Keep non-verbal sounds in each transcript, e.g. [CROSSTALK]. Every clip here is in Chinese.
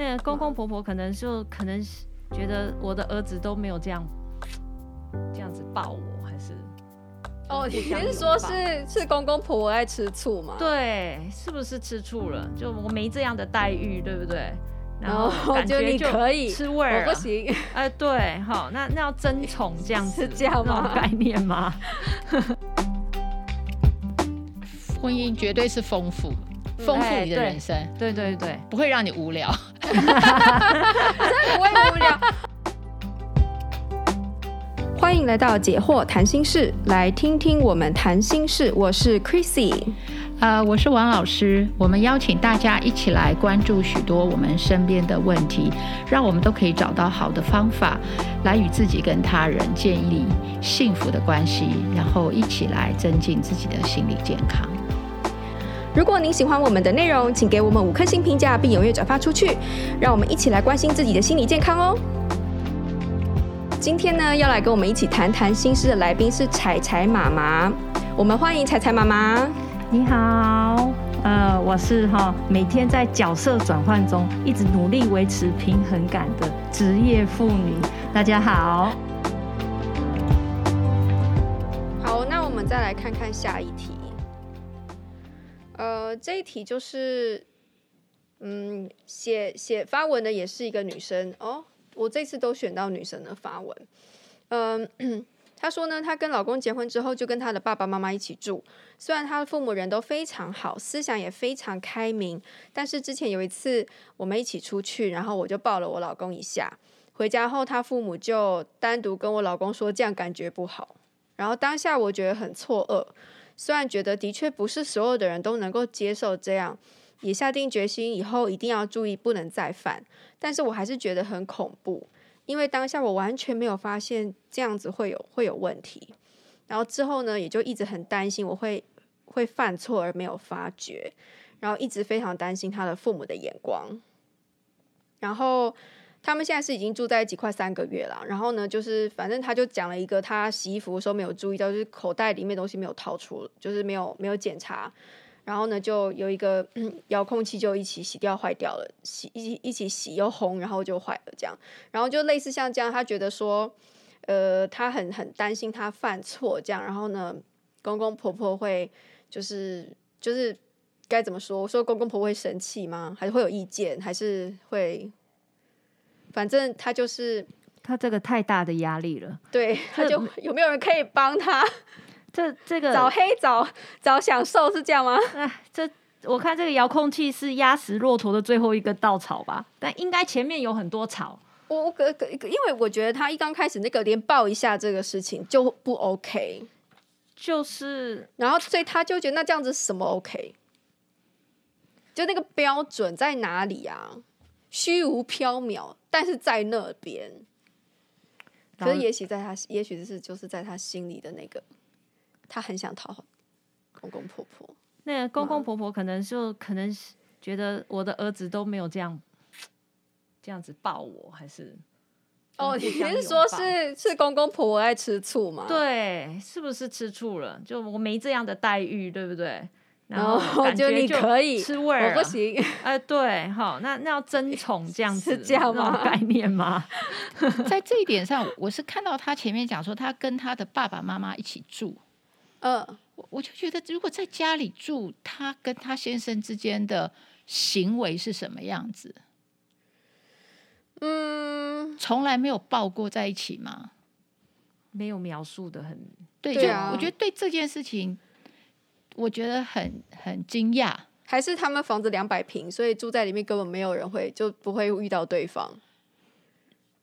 那个公公婆婆可能就可能觉得我的儿子都没有这样这样子抱我，还是哦？你是说是是公公婆婆爱吃醋吗？对，是不是吃醋了？就我没这样的待遇，对不对？然后感觉就可以吃味儿，我不行。[LAUGHS] 哎、呃，对，好，那那要争宠这样子是这样吗？概念吗？[LAUGHS] 婚姻绝对是丰富，丰富你的人生。对对对，对，不会让你无聊，真的不会无聊。欢迎来到解惑谈心事，来听听我们谈心事。我是 Chrissy。呃，我是王老师。我们邀请大家一起来关注许多我们身边的问题，让我们都可以找到好的方法，来与自己跟他人建立幸福的关系，然后一起来增进自己的心理健康。如果您喜欢我们的内容，请给我们五颗星评价，并踊跃转发出去，让我们一起来关心自己的心理健康哦。今天呢，要来跟我们一起谈谈心事的来宾是彩彩妈妈，我们欢迎彩彩妈妈。你好，呃，我是哈，每天在角色转换中，一直努力维持平衡感的职业妇女。大家好，好，那我们再来看看下一题。呃，这一题就是，嗯，写写发文的也是一个女生哦。我这次都选到女生的发文，嗯。[COUGHS] 她说呢，她跟老公结婚之后，就跟她的爸爸妈妈一起住。虽然她的父母人都非常好，思想也非常开明，但是之前有一次我们一起出去，然后我就抱了我老公一下。回家后，他父母就单独跟我老公说，这样感觉不好。然后当下我觉得很错愕，虽然觉得的确不是所有的人都能够接受这样，也下定决心以后一定要注意，不能再犯。但是我还是觉得很恐怖。因为当下我完全没有发现这样子会有会有问题，然后之后呢，也就一直很担心我会会犯错而没有发觉，然后一直非常担心他的父母的眼光。然后他们现在是已经住在一起快三个月了，然后呢，就是反正他就讲了一个他洗衣服的时候没有注意到，就是口袋里面东西没有掏出，就是没有没有检查。然后呢，就有一个遥控器就一起洗掉坏掉了，洗一一起洗又红，然后就坏了这样。然后就类似像这样，他觉得说，呃，他很很担心他犯错这样。然后呢，公公婆婆会就是就是该怎么说？我说公公婆婆会生气吗？还是会有意见？还是会？反正他就是他这个太大的压力了。对，他就有没有人可以帮他？[LAUGHS] 这这个找黑找找享受是这样吗？哎，这我看这个遥控器是压死骆驼的最后一根稻草吧？但应该前面有很多草。我我可可，因为我觉得他一刚开始那个连抱一下这个事情就不 OK，就是然后所以他就觉得那这样子什么 OK？就那个标准在哪里啊？虚无缥缈，但是在那边。可是也许在他，也许是就是在他心里的那个。他很想讨好公公婆婆，那个公公婆婆可能就可能觉得我的儿子都没有这样这样子抱我，还是哦？你是说是是公公婆婆爱吃醋吗？对，是不是吃醋了？就我没这样的待遇，对不对？然后感觉就可以吃味儿，我不行。哎、[LAUGHS] 呃，对，好，那那要争宠这样子是这样吗？概念吗？[LAUGHS] 在这一点上，我是看到他前面讲说，他跟他的爸爸妈妈一起住。嗯，我我就觉得，如果在家里住，他跟他先生之间的行为是什么样子？嗯，从来没有抱过在一起吗？没有描述的很对，就我觉得对这件事情，我觉得很很惊讶。还是他们房子两百平，所以住在里面根本没有人会就不会遇到对方，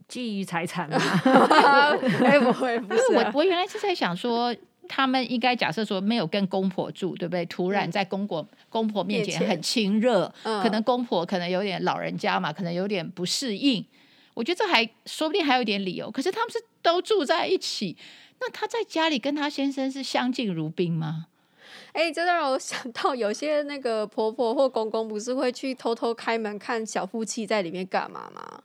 觊觎财产吗？[LAUGHS] 哎，不会，不是、啊。我我原来是在想说。他们应该假设说没有跟公婆住，对不对？突然在公婆公婆面前很亲热，可能公婆可能有点老人家嘛，可能有点不适应。我觉得这还说不定还有点理由。可是他们是都住在一起，那他在家里跟他先生是相敬如宾吗？哎，这让我想到有些那个婆婆或公公不是会去偷偷开门看小夫妻在里面干嘛吗？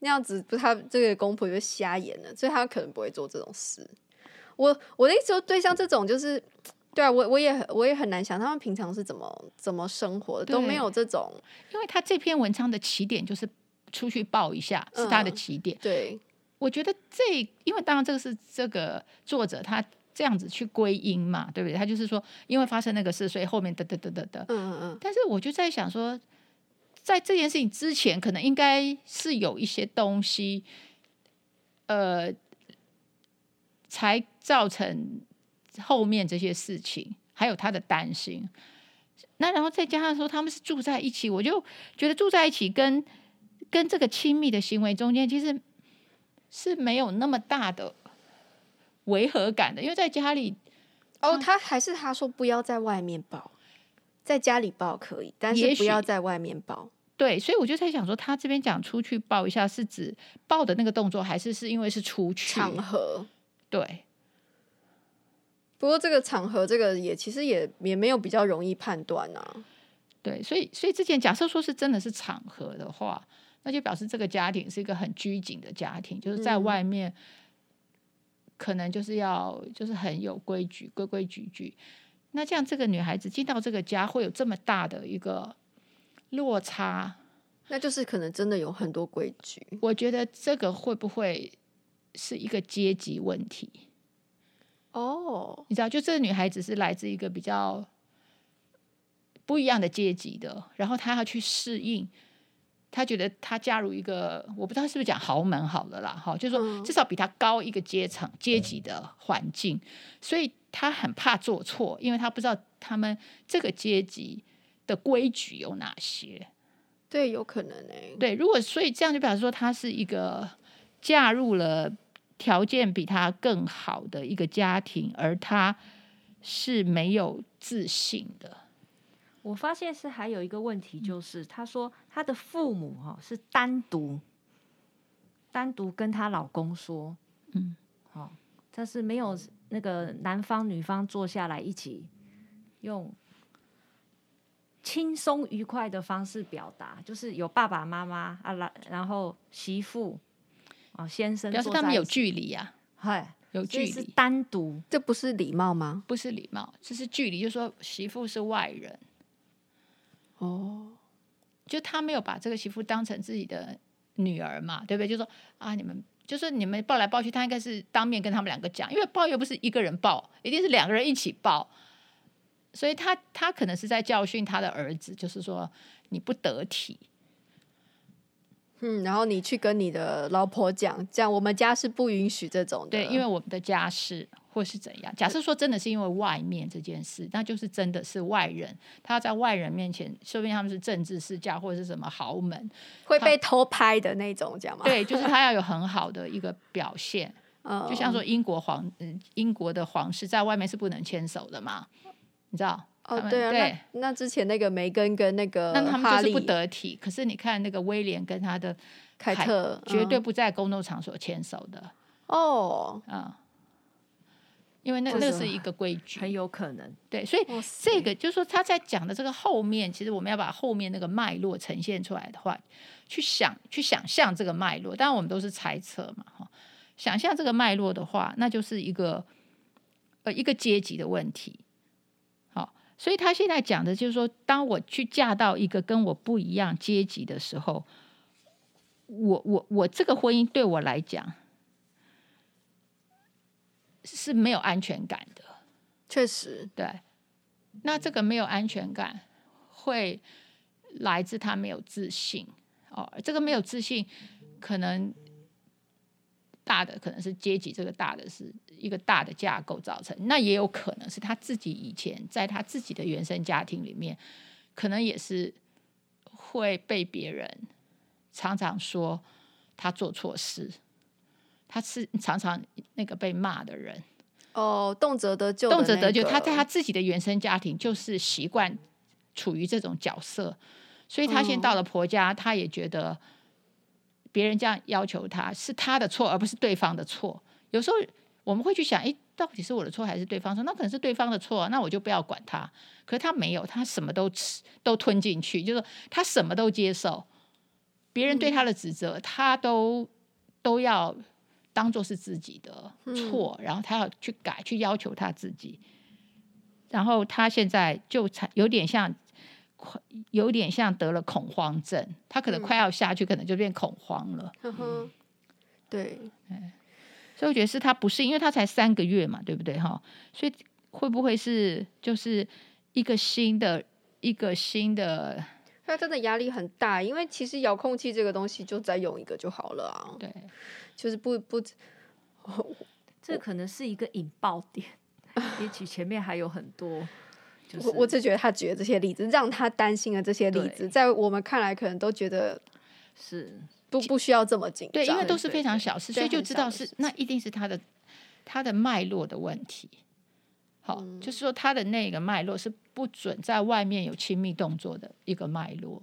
那样子不是他这个公婆就瞎眼了，所以他可能不会做这种事。我我的意思说，对像这种就是对啊，我我也我也很难想他们平常是怎么怎么生活的，都没有这种。因为他这篇文章的起点就是出去抱一下，是他的起点。嗯、对，我觉得这，因为当然这个是这个作者他这样子去归因嘛，对不对？他就是说，因为发生那个事，所以后面得得得得得。嗯嗯嗯。但是我就在想说，在这件事情之前，可能应该是有一些东西，呃，才造成。后面这些事情，还有他的担心，那然后再加上说他们是住在一起，我就觉得住在一起跟跟这个亲密的行为中间，其实是没有那么大的违和感的，因为在家里，哦，他还是他说不要在外面抱，在家里抱可以，但是不要在外面抱。对，所以我就在想说，他这边讲出去抱一下，是指抱的那个动作，还是是因为是出去场合？对。不过这个场合，这个也其实也也没有比较容易判断啊。对，所以所以之前假设说是真的是场合的话，那就表示这个家庭是一个很拘谨的家庭，就是在外面可能就是要就是很有规矩，规规矩矩。那这样这个女孩子进到这个家会有这么大的一个落差，那就是可能真的有很多规矩。我觉得这个会不会是一个阶级问题？哦，oh. 你知道，就这个女孩子是来自一个比较不一样的阶级的，然后她要去适应，她觉得他加入一个我不知道是不是讲豪门好了啦，哈，就是说至少比他高一个阶层阶级的环境，所以他很怕做错，因为他不知道他们这个阶级的规矩有哪些。对，有可能呢、欸。对，如果所以这样就表示说他是一个嫁入了。条件比他更好的一个家庭，而他是没有自信的。我发现是还有一个问题，就是他说他的父母哈是单独单独跟她老公说，嗯，好，但是没有那个男方女方坐下来一起用轻松愉快的方式表达，就是有爸爸妈妈啊，然然后媳妇。哦，先生，表示他们有距离呀，嗨，有距离，单独，这不是礼貌吗？不是礼貌，这是距离，就是说媳妇是外人，哦，就他没有把这个媳妇当成自己的女儿嘛，对不对？就说啊，你们就是你们抱来抱去，他应该是当面跟他们两个讲，因为抱又不是一个人抱，一定是两个人一起抱，所以他他可能是在教训他的儿子，就是说你不得体。嗯，然后你去跟你的老婆讲，这样我们家是不允许这种的。对，因为我们的家事或是怎样。假设说真的是因为外面这件事，那就是真的是外人，他在外人面前，说不定他们是政治世家或者是什么豪门，会被偷拍的那种，讲吗？对，就是他要有很好的一个表现。[LAUGHS] 嗯，就像说英国皇，嗯，英国的皇室在外面是不能牵手的嘛，你知道？哦，对啊，对那那之前那个梅根跟那个那他们就是不得体。可是你看那个威廉跟他的凯特，绝对不在公众场所牵手的。哦，嗯，因为那那是一个规矩，很有可能。对，所以这个就是说他在讲的这个后面，其实我们要把后面那个脉络呈现出来的话，去想去想象这个脉络。当然我们都是猜测嘛，哈，想象这个脉络的话，那就是一个呃一个阶级的问题。所以他现在讲的就是说，当我去嫁到一个跟我不一样阶级的时候，我我我这个婚姻对我来讲是没有安全感的。确实，对。那这个没有安全感会来自他没有自信哦。这个没有自信可能。大的可能是阶级，这个大的是一个大的架构造成，那也有可能是他自己以前在他自己的原生家庭里面，可能也是会被别人常常说他做错事，他是常常那个被骂的人。哦，动辄得咎，动辄得咎。他在他自己的原生家庭就是习惯处于这种角色，所以他先到了婆家，他也觉得。别人这样要求他是他的错，而不是对方的错。有时候我们会去想，诶，到底是我的错还是对方错？那可能是对方的错，那我就不要管他。可是他没有，他什么都吃，都吞进去，就是他什么都接受。别人对他的指责，他都都要当做是自己的错，然后他要去改，去要求他自己。然后他现在就有点像，有点像得了恐慌症，他可能快要下去，嗯、可能就变恐慌了。呵呵嗯、对，所以我觉得是他不是，因为他才三个月嘛，对不对哈？所以会不会是就是一个新的一个新的？他真的压力很大，因为其实遥控器这个东西就再用一个就好了啊。对，就是不不，这可能是一个引爆点。[LAUGHS] 也许前面还有很多，就是我我只觉得他举的这些例子，让他担心的这些例子，在我们看来可能都觉得是不不需要这么紧张，对，因为都是非常小事，所以就知道是那一定是他的他的脉络的问题。好，嗯、就是说他的那个脉络是不准在外面有亲密动作的一个脉络，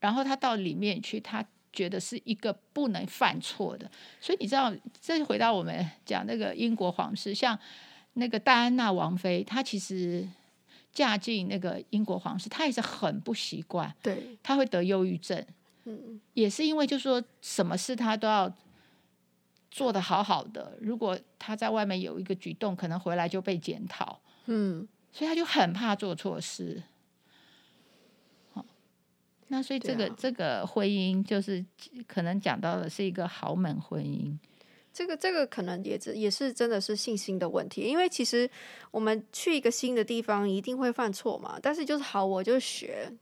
然后他到里面去，他。觉得是一个不能犯错的，所以你知道，这回到我们讲那个英国皇室，像那个戴安娜王妃，她其实嫁进那个英国皇室，她也是很不习惯，对，她会得忧郁症，嗯，也是因为就是说什么事她都要做得好好的，如果她在外面有一个举动，可能回来就被检讨，嗯，所以她就很怕做错事。那所以这个、啊、这个婚姻就是可能讲到的是一个豪门婚姻，这个这个可能也是也是真的是信心的问题，因为其实我们去一个新的地方一定会犯错嘛，但是就是好我就学，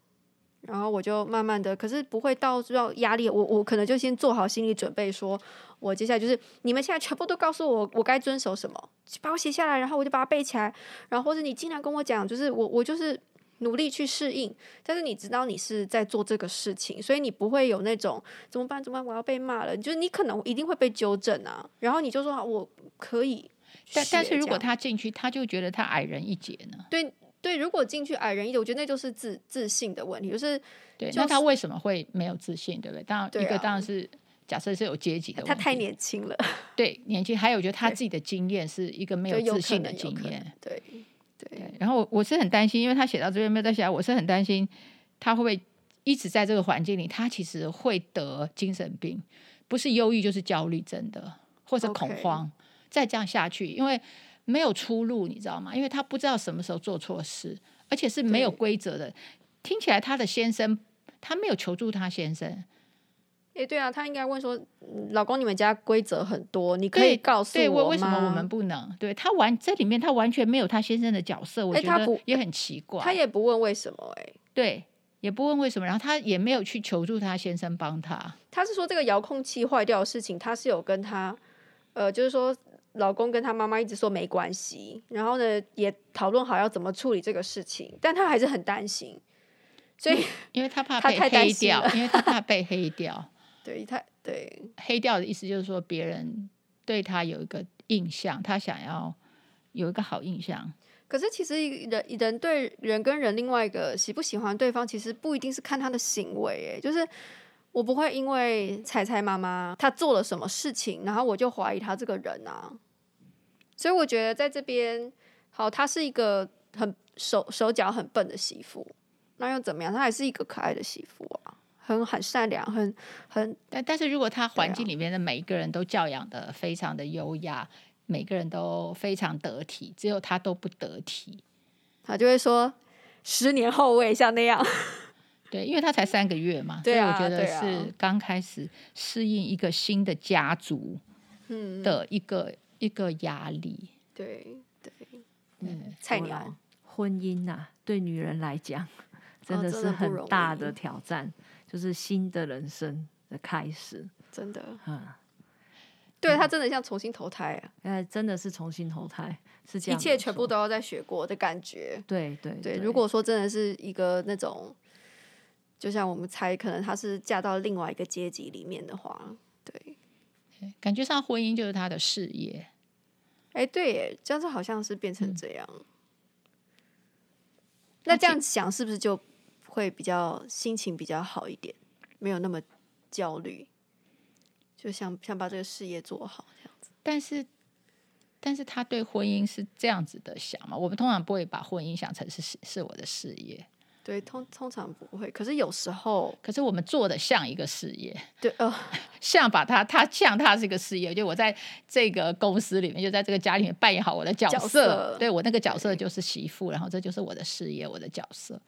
然后我就慢慢的，可是不会到要压力，我我可能就先做好心理准备，说我接下来就是你们现在全部都告诉我我该遵守什么，把我写下来，然后我就把它背起来，然后或者你经常跟我讲，就是我我就是。努力去适应，但是你知道你是在做这个事情，所以你不会有那种怎么办？怎么办？我要被骂了。就是你可能一定会被纠正啊，然后你就说我可以。但但是如果他进去，他就觉得他矮人一截呢？对对，如果进去矮人一截，我觉得那就是自自信的问题，就是对。那他为什么会没有自信？对不对？当然一个当然是假设是有阶级的问题，他太年轻了。对，年轻，还有我觉得他自己的经验是一个没有自信的经验。对。对，然后我我是很担心，因为他写到这边没有再写，我是很担心他会不会一直在这个环境里，他其实会得精神病，不是忧郁就是焦虑症的，或者恐慌，Okay. 再这样下去，因为没有出路，你知道吗？因为他不知道什么时候做错事，而且是没有规则的。听起来他的先生，他没有求助他先生。哎，对啊，他应该问说：“老公，你们家规则很多，你可以告诉我吗？为什么我们不能？”对，他完在里面，他完全没有他先生的角色，我觉得也很奇怪。他也不问为什么，哎，对，也不问为什么，然后他也没有去求助他先生帮他。他是说这个遥控器坏掉的事情，他是有跟他，呃，就是说老公跟他妈妈一直说没关系，然后呢也讨论好要怎么处理这个事情，但他还是很担心，所以因为他怕被黑掉，因为他怕被黑掉。对他对黑掉的意思就是说，别人对他有一个印象，他想要有一个好印象。可是其实人人对人跟人另外一个喜不喜欢对方，其实不一定是看他的行为。哎，就是我不会因为彩彩妈妈她做了什么事情，然后我就怀疑她这个人啊。所以我觉得在这边，好，她是一个很手手脚很笨的媳妇，那又怎么样？她还是一个可爱的媳妇啊。很很善良，很很，但但是如果他环境里面的每一个人都教养的非常的优雅，啊、每个人都非常得体，只有他都不得体，他就会说十年后我也像那样。[LAUGHS] 对，因为他才三个月嘛，对啊、所以我觉得是刚开始适应一个新的家族，嗯的一个、嗯、一个压力。对对，嗯，菜鸟婚姻呐、啊，对女人来讲真的是很大的挑战。哦就是新的人生的开始，真的，嗯，对他真的像重新投胎啊，哎，真的是重新投胎，是这样，一切全部都要再学过的感觉，对对对。如果说真的是一个那种，就像我们猜，可能他是嫁到另外一个阶级里面的话，对，感觉上婚姻就是他的事业，哎，对，这样子好像是变成这样，嗯，那这样想是不是就？会比较心情比较好一点，没有那么焦虑，就想想把这个事业做好这样子。但是，但是他对婚姻是这样子的想嘛？我们通常不会把婚姻想成是是我的事业。对，通通常不会。可是有时候，可是我们做的像一个事业，对，呃，[LAUGHS] 像把它，它像它是一个事业。就我在这个公司里面，就在这个家里面扮演好我的角色。角色对，我那个角色就是媳妇，然后这就是我的事业，我的角色。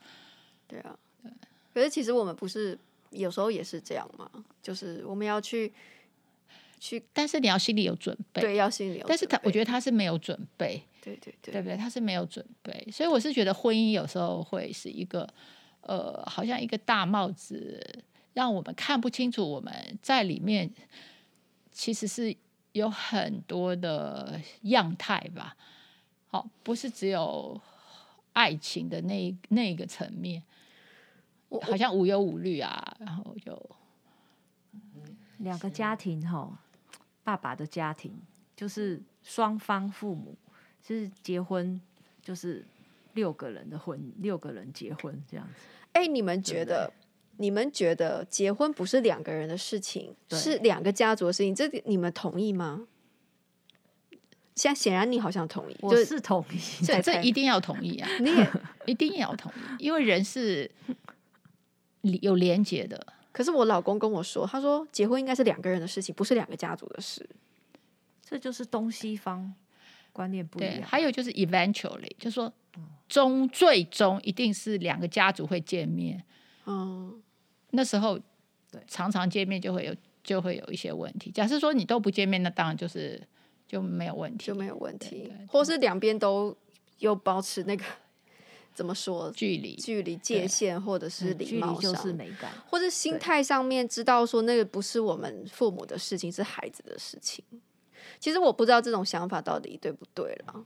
对啊，对。可是其实我们不是有时候也是这样嘛？就是我们要去去，但是你要心里有准备，对，要心里有。但是他，我觉得他是没有准备。对对对，对不对？他是没有准备，所以我是觉得婚姻有时候会是一个，呃，好像一个大帽子，让我们看不清楚我们在里面其实是有很多的样态吧。好，不是只有爱情的那那一个层面，好像无忧无虑啊，然后就两个家庭哈，爸爸的家庭就是双方父母。是结婚，就是六个人的婚，六个人结婚这样子。哎、欸，你们觉得？你们觉得结婚不是两个人的事情，是两个家族的事情？这你们同意吗？现在显然你好像同意，我是同意，这这一定要同意啊！你也 [LAUGHS] 一定要同意，因为人是有连结的。可是我老公跟我说，他说结婚应该是两个人的事情，不是两个家族的事。这就是东西方。观念不一样，还有就是 eventually，就是说终最终一定是两个家族会见面，嗯，那时候对常常见面就会有就会有一些问题。假设说你都不见面，那当然就是就没有问题，就没有问题，或是两边都又保持那个怎么说距离距离界限，或者是礼貌上就是美感，或者心态上面知道说那个不是我们父母的事情，是孩子的事情。其实我不知道这种想法到底对不对了。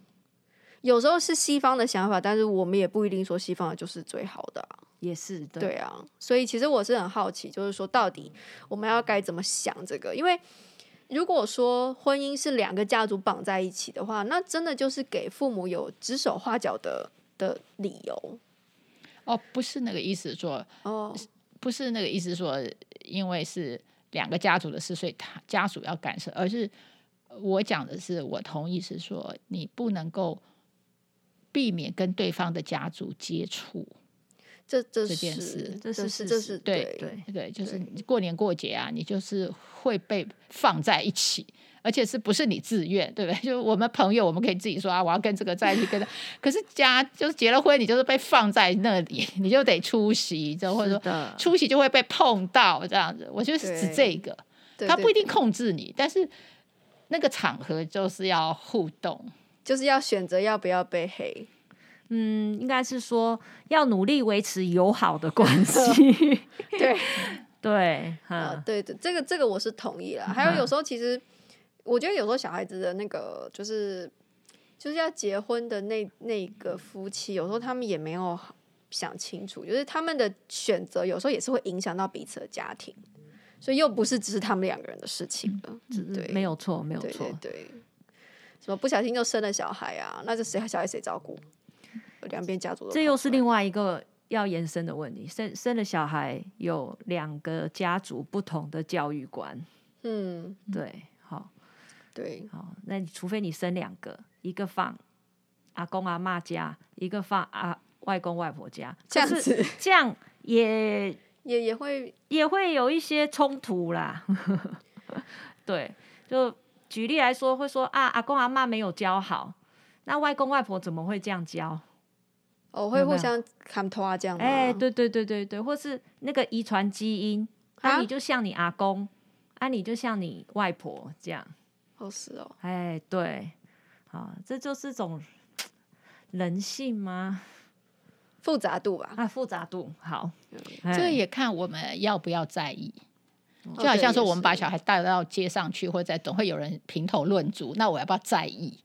有时候是西方的想法，但是我们也不一定说西方的就是最好的啊。也是对，对啊，所以其实我是很好奇，就是说到底我们要该怎么想这个？因为如果说婚姻是两个家族绑在一起的话，那真的就是给父母有指手画脚的的理由。哦，不是那个意思说，哦，不是那个意思说，因为是两个家族的事，所以他家属要干涉，而是。我讲的是，我同意是说，你不能够避免跟对方的家族接触，这这件事，这是这是对对对，就是过年过节啊，你就是会被放在一起，而且是不是你自愿，对不对？[LAUGHS] 就我们朋友，我们可以自己说啊，我要跟这个在一起，跟他，可是家就是结了婚，你就是被放在那里，你就得出席，就或者说出席就会被碰到这样子。我觉得是指这个，他不一定控制你，但是。那个场合就是要互动，就是要选择要不要被黑。嗯，应该是说要努力维持友好的关 [LAUGHS] 系。对对，[LAUGHS] 啊，对对，这个这个我是同意了。还有有时候其实，我觉得有时候小孩子的那个就是就是要结婚的那那个夫妻，有时候他们也没有想清楚，就是他们的选择有时候也是会影响到彼此的家庭。所以又不是只是他们两个人的事情了，嗯、对，没有错，没有错，对，对，对，什么不小心就生了小孩啊？那这谁小孩谁照顾？两边家族，这又是另外一个要延伸的问题。生生了小孩，有两个家族不同的教育观。嗯，对，好，对，好，那你除非你生两个，一个放阿公阿妈家，一个放阿外公外婆家，这样子，这样也。[LAUGHS] 也也会也会有一些冲突啦，[LAUGHS] 对，就举例来说，会说啊，阿公阿妈没有教好，那外公外婆怎么会这样教？哦，会互相看拖啊这样吗？哎，对对对对对，或是那个遗传基因，那、啊、你就像你阿公，啊，你就像你外婆这样，哦是哦，哎对，啊，这就是种人性吗？复杂度吧，啊，复杂度好，这个也看我们要不要在意。就好像说，我们把小孩带到街上去，或者总会有人评头论足，那我要不要在意？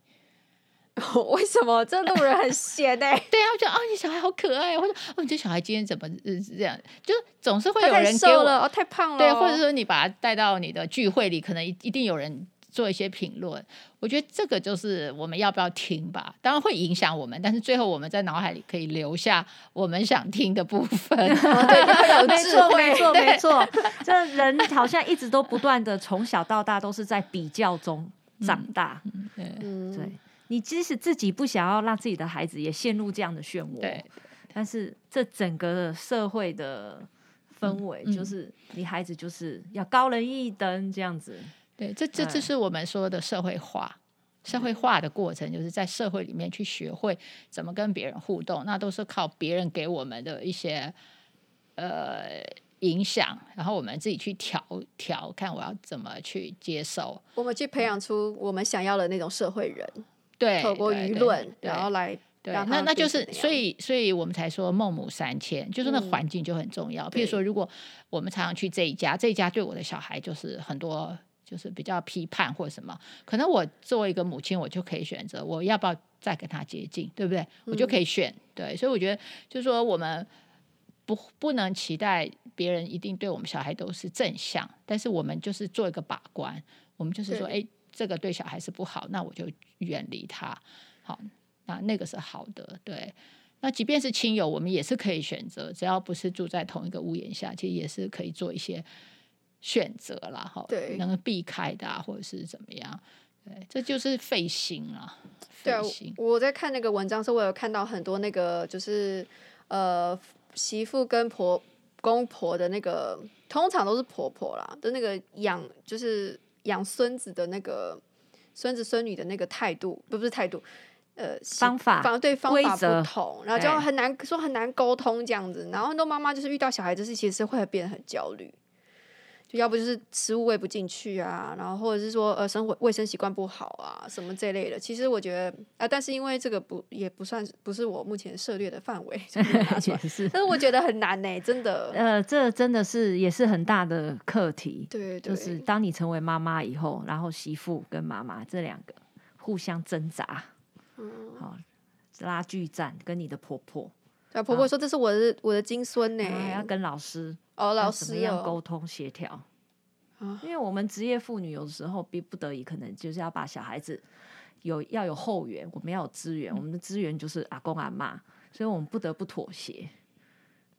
[LAUGHS] 为什么这路人很闲呢？[LAUGHS] 对啊，我觉得啊，你小孩好可爱，或者哦，你这小孩今天怎么是这样？就总是会有人给我哦，太胖了，对，或者说你把他带到你的聚会里，可能一一定有人。做一些评论，我觉得这个就是我们要不要听吧。当然会影响我们，但是最后我们在脑海里可以留下我们想听的部分。[LAUGHS] 对，没错，没错，没错。这人好像一直都不断的从小到大都是在比较中长大。嗯，对，对。你即使自己不想要让自己的孩子也陷入这样的漩涡，对，但是这整个社会的氛围，就是你孩子就是要高人一等这样子。对，这这这是我们说的社会化。社会化的过程，就是在社会里面去学会怎么跟别人互动，那都是靠别人给我们的一些呃影响，然后我们自己去调调，看我要怎么去接受。我们去培养出我们想要的那种社会人，对，透过舆论，然后来。对，那那就是，所以，所以我们才说孟母三迁，就是那环境就很重要。比、嗯、如说，如果我们常常去这一家，这一家对我的小孩就是很多，就是比较批判或者什么，可能我作为一个母亲，我就可以选择我要不要再跟他接近，对不对？我就可以选。对，所以我觉得，就是说，我们不不能期待别人一定对我们小孩都是正向，但是我们就是做一个把关，我们就是说，哎，这个对小孩是不好，那我就远离他。好。那那个是好的，对。那即便是亲友，我们也是可以选择，只要不是住在同一个屋檐下，其实也是可以做一些选择啦，哈。对，能够避开的，啊，或者是怎么样？对，这就是费心啊。对啊，我在看那个文章时，我有看到很多那个，就是呃，媳妇跟婆公婆的那个，通常都是婆婆啦的那个养，就是养孙子的那个孙子孙女的那个态度，不，不是态度。呃，方法方对方法不同，然后就很难说很难沟通这样子，然后很多妈妈就是遇到小孩子是其实是会变得很焦虑，就要不就是食物喂不进去啊，然后或者是说呃生活卫生习惯不好啊什么这类的。其实我觉得啊、呃，但是因为这个不也不算不是我目前涉猎的范围，[LAUGHS] 也是，但是我觉得很难呢、欸，真的。[LAUGHS] 呃，这真的是也是很大的课题，对，对，就是当你成为妈妈以后，然后媳妇跟妈妈这两个互相挣扎。嗯，好，拉锯战跟你的婆婆，啊，婆婆说这是我的我的金孙呢，要跟老师哦，老师怎么样沟通协调？啊，因为我们职业妇女有的时候逼不得已，可能就是要把小孩子有要有后援，我们要有资源，我们的资源就是阿公阿妈，所以我们不得不妥协，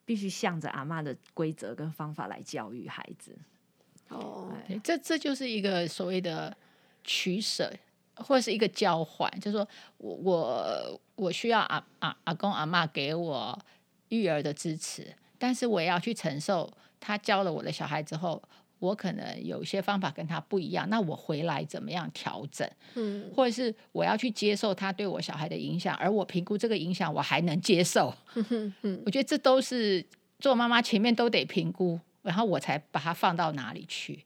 必须向着阿妈的规则跟方法来教育孩子。哦，这这就是一个所谓的取舍。或者是一个交换，就是说我我我需要阿阿阿公阿妈给我育儿的支持，但是我也要去承受他教了我的小孩之后，我可能有一些方法跟他不一样，那我回来怎么样调整？嗯，或者是我要去接受他对我小孩的影响，而我评估这个影响我还能接受。嗯嗯，我觉得这都是做妈妈前面都得评估，然后我才把它放到哪里去。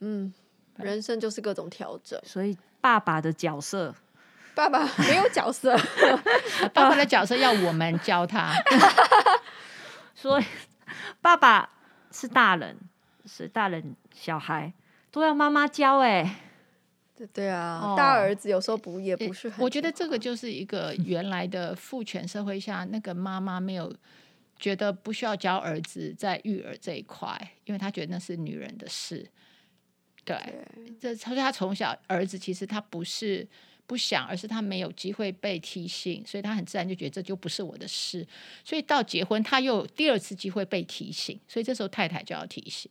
嗯，人生就是各种调整，所以。爸爸的角色，爸爸没有角色，[LAUGHS] 爸爸的角色要我们教他。所以，爸爸是大人，是大人，小孩都要妈妈教。哎，对对啊，哦、大儿子有时候不也不是很。我觉得这个就是一个原来的父权社会下，那个妈妈没有觉得不需要教儿子在育儿这一块，因为她觉得那是女人的事。对，这他说他从小儿子其实他不是不想，而是他没有机会被提醒，所以他很自然就觉得这就不是我的事。所以到结婚，他又有第二次机会被提醒，所以这时候太太就要提醒，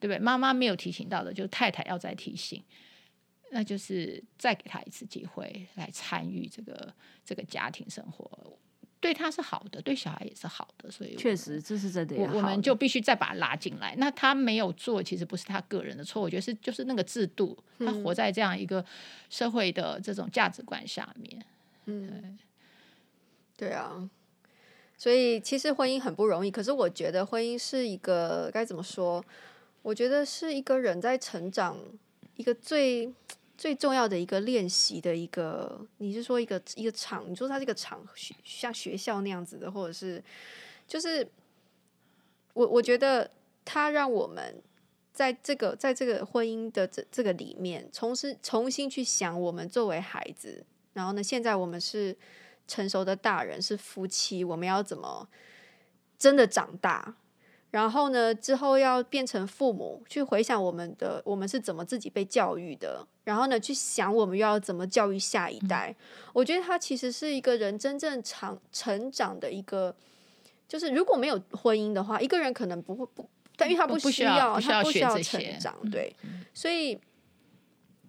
对不对？妈妈没有提醒到的，就是太太要再提醒，那就是再给他一次机会来参与这个这个家庭生活。对他是好的，对小孩也是好的，所以确实这是真的，的。我我们就必须再把他拉进来。那他没有做，其实不是他个人的错，我觉得是就是那个制度，他活在这样一个社会的这种价值观下面。嗯，对，对啊，所以其实婚姻很不容易。可是我觉得婚姻是一个该怎么说？我觉得是一个人在成长一个最。最重要的一个练习的一个，你是说一个一个场？你说它这个场，像学校那样子的，或者是就是我我觉得它让我们在这个在这个婚姻的这这个里面，重新重新去想我们作为孩子，然后呢，现在我们是成熟的大人，是夫妻，我们要怎么真的长大？然后呢，之后要变成父母，去回想我们的我们是怎么自己被教育的，然后呢，去想我们又要怎么教育下一代。嗯、我觉得它其实是一个人真正长成长的一个，就是如果没有婚姻的话，一个人可能不会不，但因为他不需要，不需要他不需要成长，对，所以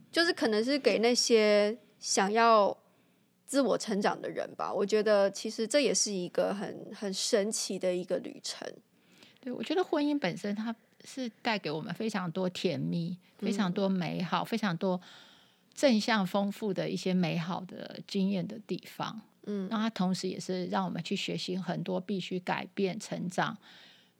就是可能是给那些想要自我成长的人吧。我觉得其实这也是一个很很神奇的一个旅程。对，我觉得婚姻本身它是带给我们非常多甜蜜、非常多美好、嗯、非常多正向丰富的一些美好的经验的地方。嗯，那它同时也是让我们去学习很多必须改变、成长、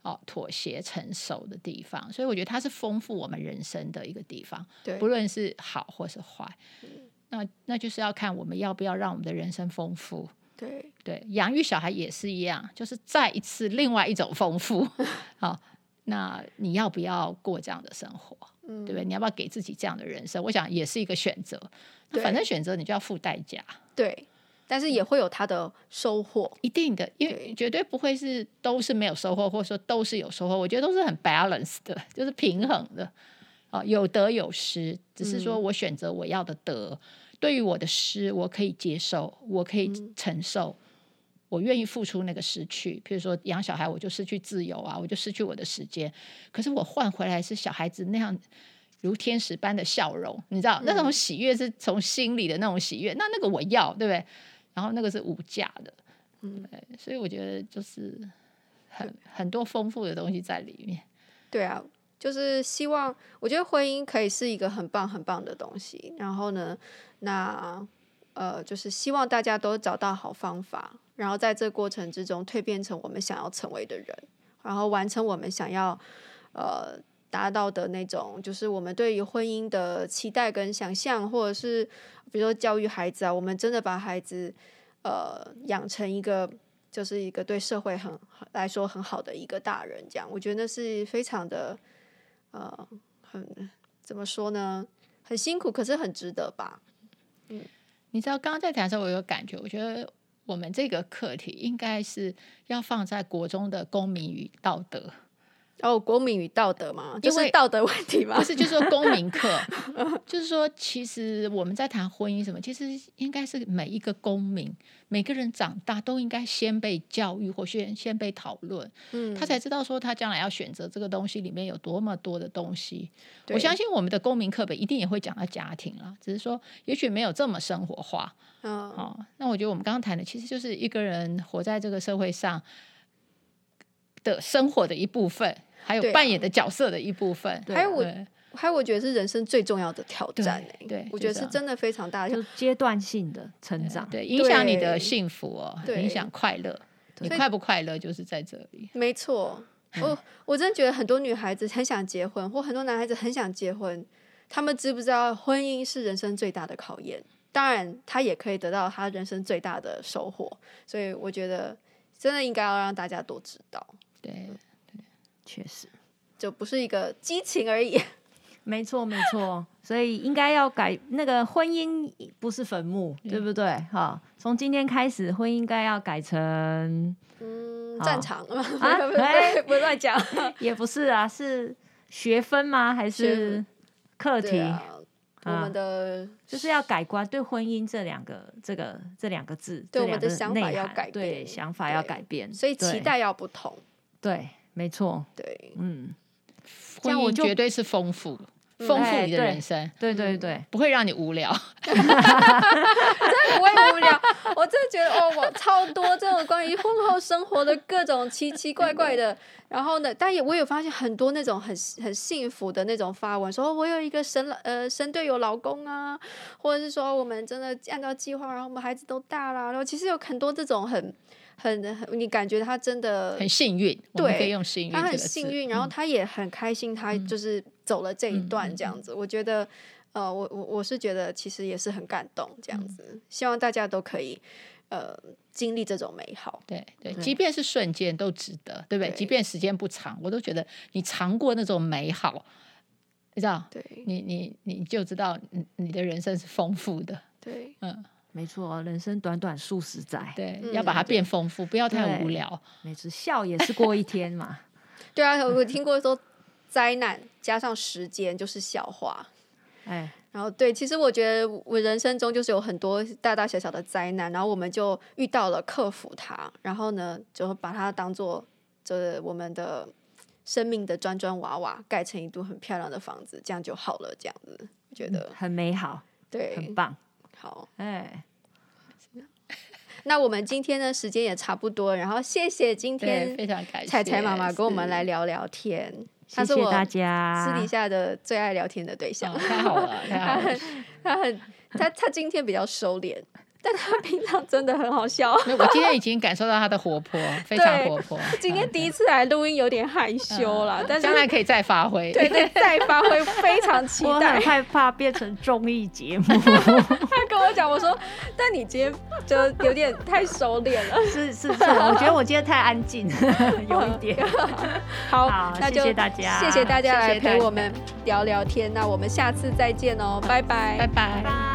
哦妥协、成熟的地方。所以我觉得它是丰富我们人生的一个地方。对，不论是好或是坏。嗯那那就是要看我们要不要让我们的人生丰富。对对，养育小孩也是一样，就是再一次另外一种丰富。[LAUGHS] 好，那你要不要过这样的生活？嗯，对不对？你要不要给自己这样的人生？我想也是一个选择。反正选择你就要付代价。对，但是也会有他的收获，一定的，因为绝对不会是都是没有收获，或者说都是有收获。我觉得都是很 balanced 的，就是平衡的。啊，有得有失，只是说我选择我要的得。嗯、对于我的失，我可以接受，我可以承受，嗯、我愿意付出那个失去。比如说养小孩，我就失去自由啊，我就失去我的时间。可是我换回来是小孩子那样如天使般的笑容，你知道、嗯、那种喜悦是从心里的那种喜悦。那那个我要，对不对？然后那个是无价的，嗯，所以我觉得就是很很多丰富的东西在里面。对啊。就是希望，我觉得婚姻可以是一个很棒很棒的东西。然后呢，那呃，就是希望大家都找到好方法，然后在这过程之中蜕变成我们想要成为的人，然后完成我们想要呃达到的那种，就是我们对于婚姻的期待跟想象，或者是比如说教育孩子啊，我们真的把孩子呃养成一个。就是一个对社会很来说很好的一个大人，这样我觉得那是非常的。呃，很怎么说呢？很辛苦，可是很值得吧？嗯，你知道刚刚在谈的时候，我有感觉，我觉得我们这个课题应该是要放在国中的公民与道德。哦，公民与道德嘛，就是道德问题嘛，不是，就是说公民课，[LAUGHS] 就是说，其实我们在谈婚姻什么，其实应该是每一个公民，每个人长大都应该先被教育或先先被讨论，嗯，他才知道说他将来要选择这个东西里面有多么多的东西。我相信我们的公民课本一定也会讲到家庭啦，只是说也许没有这么生活化。嗯，哦，那我觉得我们刚刚谈的其实就是一个人活在这个社会上的生活的一部分。还有扮演的角色的一部分，啊、还有我，还有我觉得是人生最重要的挑战、欸。对，我觉得是真的非常大的，就阶段性的成长，对，影响你的幸福哦，影响快乐，你快不快乐就是在这里。没错，我我真的觉得很多女孩子很想结婚，或很多男孩子很想结婚，他们知不知道婚姻是人生最大的考验？当然，他也可以得到他人生最大的收获。所以我觉得真的应该要让大家都知道。对。确实，就不是一个激情而已。[LAUGHS] 没错，没错。所以应该要改那个婚姻不是坟墓，嗯、对不对？哈，从今天开始，婚姻应该要改成嗯战场啊？[LAUGHS] 对，不乱讲，[LAUGHS] 也不是啊，是学分吗？还是课题？啊、我们的就是要改观，对婚姻这两个这个这两个字，对我们的想法要改变，对想法要改变，所以期待要不同，对。没错，对，嗯，婚姻绝对是丰富，丰富你的人生，对对对，不会让你无聊，[LAUGHS] 真的不会无聊。我真的觉得哦，我超多这种关于婚后生活的各种奇奇怪怪的，然后呢，但也我有发现很多那种很很幸福的那种发文，说我有一个神呃神队友老公啊，或者是说我们真的按照计划，然后我们孩子都大了，然后其实有很多这种很。很很，你感觉他真的很幸运，对，可以用幸运，他很幸运，然后他也很开心，他就是走了这一段这样子。我觉得，呃，我我我是觉得其实也是很感动这样子。希望大家都可以呃经历这种美好，对对，即便是瞬间都值得，对不对？即便时间不长，我都觉得你尝过那种美好，你知道？对，你你你就知道你你的人生是丰富的，对，嗯。没错，人生短短数十载，对，嗯、要把它变丰富，不要太无聊。没错，笑也是过一天嘛。[LAUGHS] 对啊，我听过说，灾难加上时间就是笑话。哎，然后对，其实我觉得我人生中就是有很多大大小小的灾难，然后我们就遇到了克服它，然后呢，就把它当做这我们的生命的砖砖瓦瓦，盖成一栋很漂亮的房子，这样就好了。这样子，我觉得、嗯、很美好，对，很棒。好，哎，那我们今天的，时间也差不多，然后谢谢今天非常感谢彩彩妈妈跟我们来聊聊天，谢谢大家。私底下的最爱聊天的对象，哦、太好了，太好了，他很他很他他今天比较收敛。但他平常真的很好笑。我今天已经感受到他的活泼，非常活泼。今天第一次来录音，有点害羞了，但是将来可以再发挥。对对，再发挥，非常期待。我很害怕变成综艺节目。[LAUGHS] 他跟我讲，我说，但你今天就有点太收敛了。是是是，我觉得我今天太安静，[LAUGHS] 有一点。好，那就谢谢大家，谢谢大家来陪我们聊聊天。那我们下次再见哦，拜拜，拜拜，拜。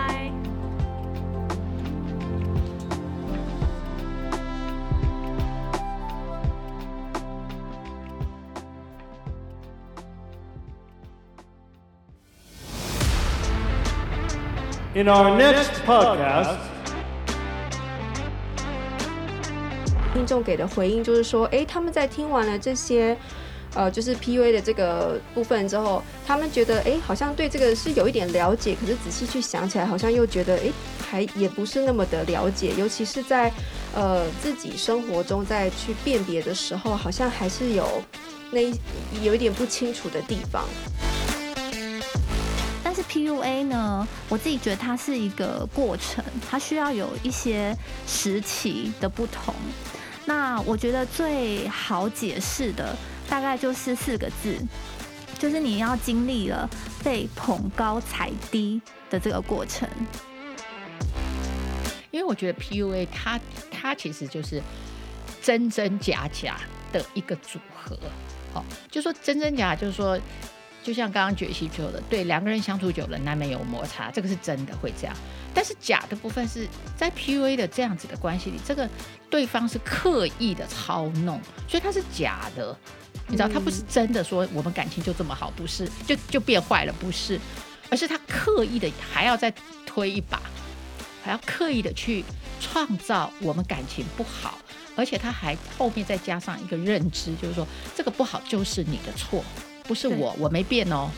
In our next podcast，听众给的回应就是说，哎，他们在听完了这些，呃，就是 PUA 的这个部分之后，他们觉得，哎，好像对这个是有一点了解，可是仔细去想起来，好像又觉得，哎，还也不是那么的了解，尤其是在呃自己生活中在去辨别的时候，好像还是有那有一点不清楚的地方。PUA 呢，我自己觉得它是一个过程，它需要有一些时期的不同。那我觉得最好解释的大概就是四个字，就是你要经历了被捧高踩低的这个过程。因为我觉得 PUA 它它其实就是真真假假的一个组合。好，就说真真假，就是说。就像刚刚觉西说的，对，两个人相处久了难免有摩擦，这个是真的会这样。但是假的部分是在 PUA 的这样子的关系里，这个对方是刻意的操弄，所以他是假的。你知道，他不是真的说我们感情就这么好，不是，就就变坏了，不是，而是他刻意的还要再推一把，还要刻意的去创造我们感情不好，而且他还后面再加上一个认知，就是说这个不好就是你的错。不是我，我没变哦，